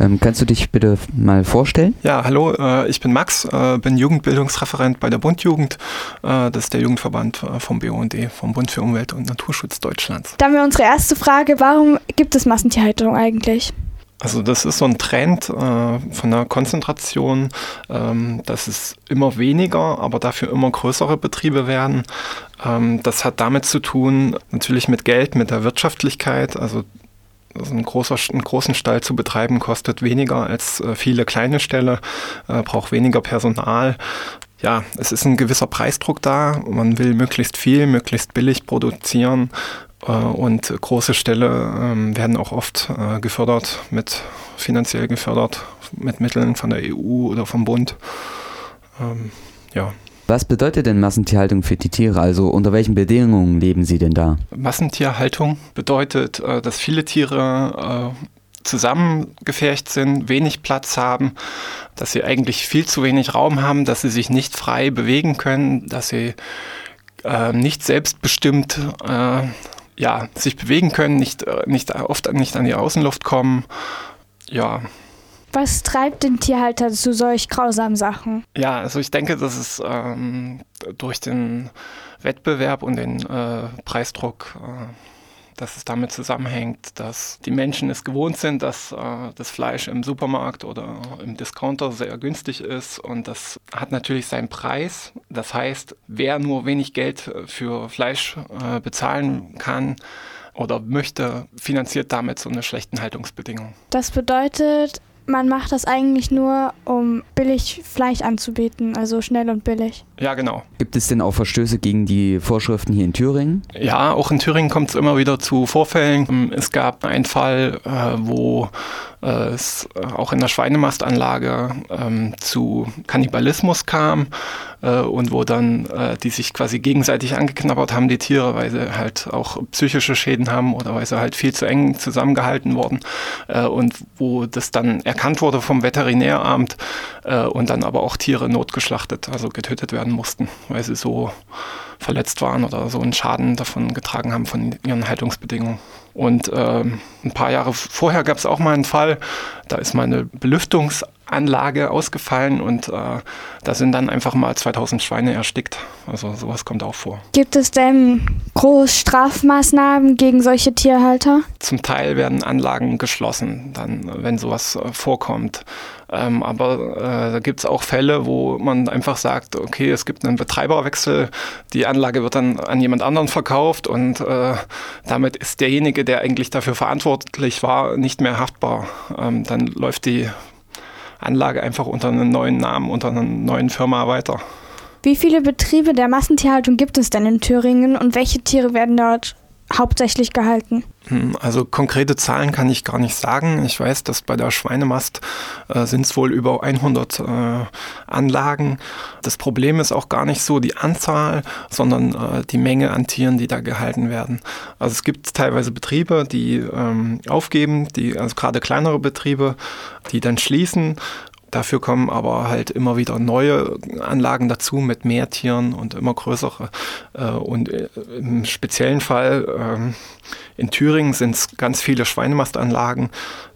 Ähm, kannst du dich bitte mal vorstellen? Ja, hallo, äh, ich bin Max, äh, bin Jugendbildungsreferent bei der Bundjugend. Äh, das ist der Jugendverband äh, vom BUND, vom Bund für Umwelt und Naturschutz Deutschlands. Dann wir unsere erste Frage, warum gibt es Massentierhaltung eigentlich? Also das ist so ein Trend äh, von der Konzentration, ähm, dass es immer weniger, aber dafür immer größere Betriebe werden. Ähm, das hat damit zu tun, natürlich mit Geld, mit der Wirtschaftlichkeit. Also also ein großer, einen großen Stall zu betreiben kostet weniger als äh, viele kleine Ställe, äh, braucht weniger Personal. Ja, es ist ein gewisser Preisdruck da. Man will möglichst viel, möglichst billig produzieren. Äh, und große Ställe ähm, werden auch oft gefördert, mit finanziell gefördert, mit Mitteln von der EU oder vom Bund. Ähm, ja. Was bedeutet denn Massentierhaltung für die Tiere? Also unter welchen Bedingungen leben sie denn da? Massentierhaltung bedeutet, äh, dass viele Tiere äh, zusammengefercht sind, wenig Platz haben, dass sie eigentlich viel zu wenig Raum haben, dass sie sich nicht frei bewegen können, dass sie äh, nicht selbstbestimmt ja, sich bewegen können, nicht, nicht oft nicht an die Außenluft kommen. Ja, was treibt den Tierhalter zu solch grausamen Sachen? Ja, also ich denke, dass es ähm, durch den Wettbewerb und den äh, Preisdruck, äh, dass es damit zusammenhängt, dass die Menschen es gewohnt sind, dass äh, das Fleisch im Supermarkt oder im Discounter sehr günstig ist und das hat natürlich seinen Preis. Das heißt, wer nur wenig Geld für Fleisch äh, bezahlen kann, oder möchte, finanziert damit so eine schlechten Haltungsbedingung. Das bedeutet, man macht das eigentlich nur, um billig Fleisch anzubieten, also schnell und billig. Ja, genau. Gibt es denn auch Verstöße gegen die Vorschriften hier in Thüringen? Ja, auch in Thüringen kommt es immer wieder zu Vorfällen. Es gab einen Fall, äh, wo äh, es auch in der Schweinemastanlage ähm, zu Kannibalismus kam äh, und wo dann die sich quasi gegenseitig angeknabbert haben, die Tiere, weil sie halt auch psychische Schäden haben oder weil sie halt viel zu eng zusammengehalten wurden und wo das dann erkannt wurde vom Veterinäramt und dann aber auch Tiere notgeschlachtet, also getötet werden mussten, weil sie so verletzt waren oder so einen Schaden davon getragen haben von ihren Haltungsbedingungen. Und ähm, ein paar Jahre vorher gab es auch mal einen Fall, da ist mal eine Belüftungsanlage ausgefallen und äh, da sind dann einfach mal 2000 Schweine erstickt. Also sowas kommt auch vor. Gibt es denn große Strafmaßnahmen gegen solche Tierhalter? Zum Teil werden Anlagen geschlossen, dann wenn sowas äh, vorkommt. Ähm, aber äh, da gibt es auch Fälle, wo man einfach sagt, okay, es gibt einen Betreiberwechsel, die Anlage wird dann an jemand anderen verkauft und äh, damit ist derjenige, der eigentlich dafür verantwortlich war, nicht mehr haftbar. Ähm, dann läuft die Anlage einfach unter einem neuen Namen, unter einer neuen Firma weiter. Wie viele Betriebe der Massentierhaltung gibt es denn in Thüringen und welche Tiere werden dort hauptsächlich gehalten? Hm, also konkrete Zahlen kann ich gar nicht sagen. Ich weiß, dass bei der Schweinemast äh, sind es wohl über 100 äh, Anlagen. Das Problem ist auch gar nicht so die Anzahl, sondern äh, die Menge an Tieren, die da gehalten werden. Also es gibt teilweise Betriebe, die ähm, aufgeben, die also gerade kleinere Betriebe, die dann schließen Dafür kommen aber halt immer wieder neue Anlagen dazu mit mehr Tieren und immer größere. Äh, und äh, im speziellen Fall ähm, in Thüringen sind es ganz viele Schweinemastanlagen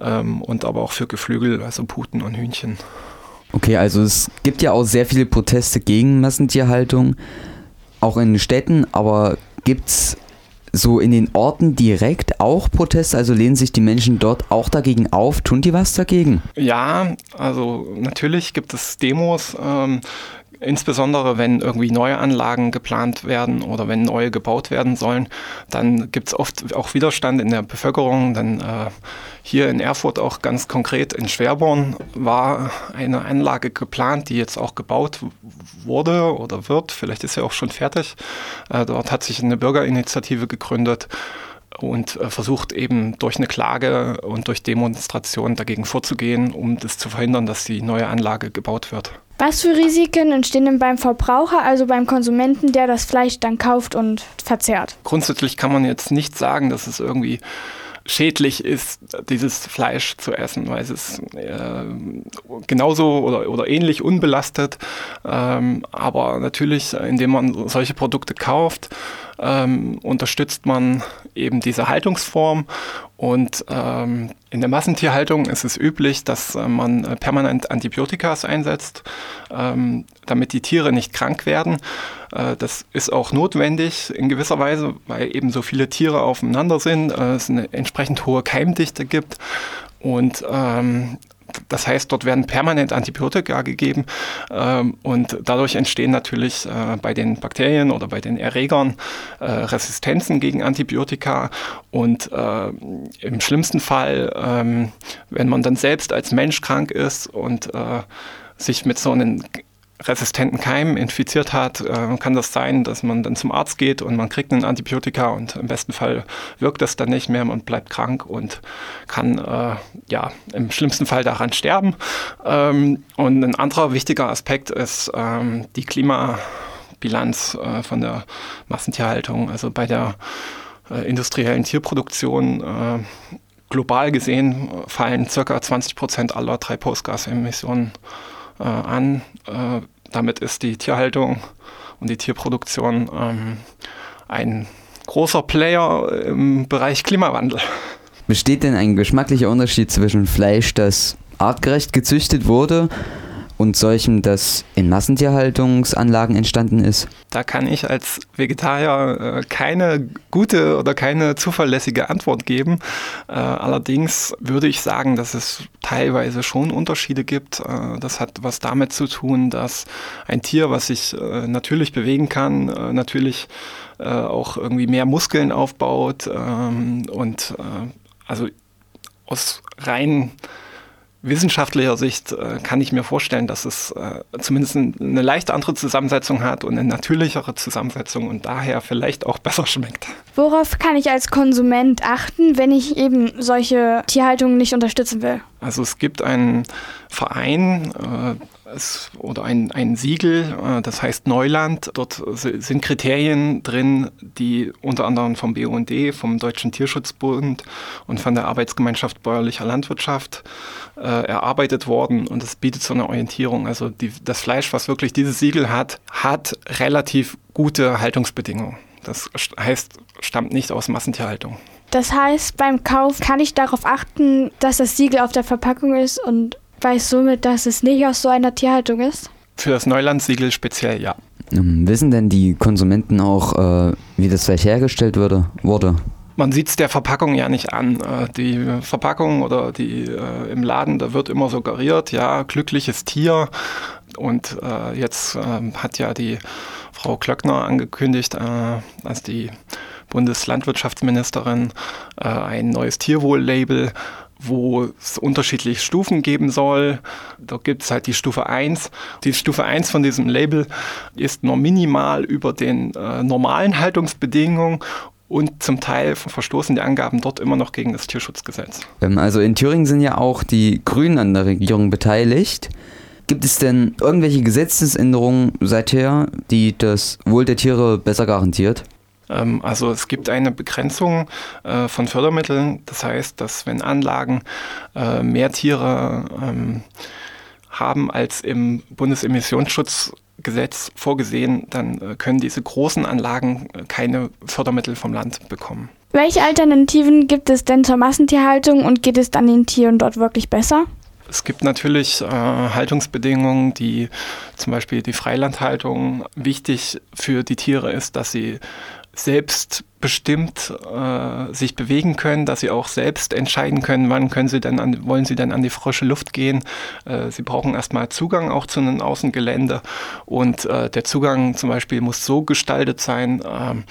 ähm, und aber auch für Geflügel, also Puten und Hühnchen. Okay, also es gibt ja auch sehr viele Proteste gegen Massentierhaltung, auch in Städten, aber gibt es so in den Orten direkt auch Proteste? Also lehnen sich die Menschen dort auch dagegen auf? Tun die was dagegen? Ja, also natürlich gibt es Demos. Ähm, insbesondere wenn irgendwie neue Anlagen geplant werden oder wenn neue gebaut werden sollen, dann gibt es oft auch Widerstand in der Bevölkerung. Dann äh, hier in Erfurt auch ganz konkret in Schwerborn war eine Anlage geplant, die jetzt auch gebaut wurde oder wird. Vielleicht ist sie auch schon fertig. Äh, dort hat sich eine Bürgerinitiative gegründet und äh, versucht eben durch eine Klage und durch Demonstration dagegen vorzugehen, um das zu verhindern, dass die neue Anlage gebaut wird. Was für Risiken entstehen denn beim Verbraucher, also beim Konsumenten, der das Fleisch dann kauft und verzehrt? Grundsätzlich kann man jetzt nicht sagen, dass es irgendwie schädlich ist, dieses Fleisch zu essen, weil es ist äh, genauso oder, oder ähnlich unbelastet. Ähm, aber natürlich, indem man solche Produkte kauft, ähm, unterstützt man eben diese Haltungsform. Und ähm, in der Massentierhaltung ist es üblich, dass äh, man äh, permanent Antibiotikas einsetzt, ähm, damit die Tiere nicht krank werden. Äh, das ist auch notwendig in gewisser Weise, weil eben so viele Tiere aufeinander sind, es eine entsprechend hohe Keimdichte gibt. Und ähm, das heißt, dort werden permanent Antibiotika gegeben ähm, und dadurch entstehen natürlich äh, bei den Bakterien oder bei den Erregern äh, Resistenzen gegen Antibiotika. Und äh, im schlimmsten Fall, ähm, wenn man dann selbst als Mensch krank ist und sich mit so einem resistenten Keim infiziert hat, äh, kann das sein, dass man dann zum Arzt geht und man kriegt ein Antibiotika und im besten Fall wirkt das dann nicht mehr, man bleibt krank und kann äh, ja im schlimmsten Fall daran sterben. Ähm, und ein anderer wichtiger Aspekt ist ähm, die Klimabilanz äh, von der Massentierhaltung. Also bei der äh, industriellen Tierproduktion äh, global gesehen fallen ca. 20 Prozent aller Treibhausgasemissionen äh, an. Äh, damit ist die Tierhaltung und die Tierproduktion ähm, ein großer Player im Bereich Klimawandel. Besteht denn ein geschmacklicher Unterschied zwischen Fleisch, das artgerecht gezüchtet wurde und solchem, das in Massentierhaltungsanlagen entstanden ist? Da kann ich als Vegetarier äh, keine gute oder keine zuverlässige Antwort geben. Äh, allerdings würde ich sagen, dass es teilweise schon Unterschiede gibt. Äh, das hat was damit zu tun, dass ein Tier, was sich natürlich bewegen kann, natürlich auch irgendwie mehr Muskeln aufbaut ähm, und also aus rein wissenschaftlicher Sicht äh, kann ich mir vorstellen, dass es äh, zumindest eine leicht andere Zusammensetzung hat und eine natürlichere Zusammensetzung und daher vielleicht auch besser schmeckt. Worauf kann ich als Konsument achten, wenn ich eben solche Tierhaltungen nicht unterstützen will? Also es gibt einen Verein, äh, oder ein, ein Siegel, äh, das heißt Neuland. Dort sind Kriterien drin, die unter anderem vom BUND, vom Deutschen Tierschutzbund und von der Arbeitsgemeinschaft bäuerlicher Landwirtschaft äh, erarbeitet worden und es bietet so eine Orientierung. Also die, das Fleisch, was wirklich dieses Siegel hat, hat relativ gute Haltungsbedingungen. Das heißt, stammt nicht aus Massentierhaltung. Das heißt, beim Kauf kann ich darauf achten, dass das Siegel auf der Verpackung ist und weiß somit, dass es nicht aus so einer Tierhaltung ist? Für das Neulandsiegel speziell ja. Ähm, wissen denn die Konsumenten auch, äh, wie das Fleisch hergestellt würde, wurde? Man sieht es der Verpackung ja nicht an. Äh, die Verpackung oder die äh, im Laden, da wird immer suggeriert, ja, glückliches Tier. Und äh, jetzt äh, hat ja die Frau Klöckner angekündigt, äh, als die Bundeslandwirtschaftsministerin, äh, ein neues Tierwohl-Label wo es unterschiedliche Stufen geben soll. Da gibt es halt die Stufe 1. Die Stufe 1 von diesem Label ist nur minimal über den äh, normalen Haltungsbedingungen und zum Teil verstoßen die Angaben dort immer noch gegen das Tierschutzgesetz. Ähm, also in Thüringen sind ja auch die Grünen an der Regierung beteiligt. Gibt es denn irgendwelche Gesetzesänderungen seither, die das Wohl der Tiere besser garantiert? Ähm, also es gibt eine Begrenzung äh, von Fördermitteln. Das heißt, dass wenn Anlagen äh, mehr Tiere ähm, haben als im Bundesemissionsschutzgesetz vorgesehen, dann äh, können diese großen Anlagen keine Fördermittel vom Land bekommen. Welche Alternativen gibt es denn zur Massentierhaltung und geht es dann den Tieren dort wirklich besser? Es gibt natürlich äh, Haltungsbedingungen, die zum Beispiel die Freilandhaltung wichtig für die Tiere ist, dass sie selbst selbstbestimmt äh, sich bewegen können, dass sie auch selbst entscheiden können, wann können sie denn an, wollen sie denn an die frische Luft gehen. Äh, sie brauchen erstmal Zugang auch zu einem Außengelände und äh, der Zugang zum Beispiel muss so gestaltet sein, ähm,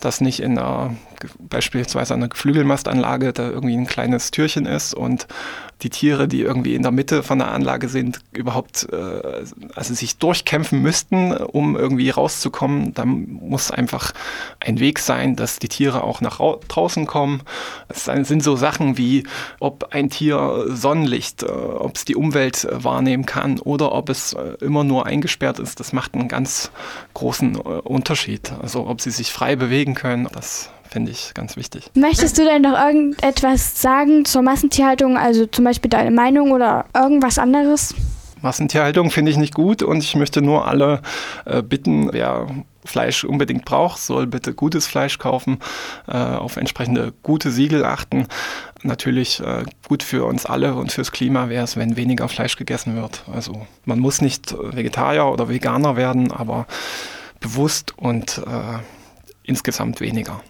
dass nicht in einer beispielsweise einer Geflügelmastanlage da irgendwie ein kleines Türchen ist und die Tiere, die irgendwie in der Mitte von der Anlage sind, überhaupt äh, also sich durchkämpfen müssten, um irgendwie rauszukommen. Da muss einfach ein Weg sein, dass die Tiere auch nach draußen kommen. Es sind so Sachen wie, ob ein Tier Sonnenlicht, äh, ob es die Umwelt äh, wahrnehmen kann oder ob es äh, immer nur eingesperrt ist. Das macht einen ganz großen Unterschied. Also ob sie sich frei bewegen können, das finde ich ganz wichtig. Möchtest du denn noch irgendetwas sagen zur Massentierhaltung, also zum Beispiel deine Meinung oder irgendwas anderes? Massentierhaltung finde ich nicht gut und ich möchte nur alle äh, bitten, wer Fleisch unbedingt braucht, soll bitte gutes Fleisch kaufen, äh, auf entsprechende gute Siegel achten. Natürlich äh, gut für uns alle und fürs Klima wäre es, wenn weniger Fleisch gegessen wird. Also man muss nicht Vegetarier oder Veganer werden, aber bewusst und äh, insgesamt weniger.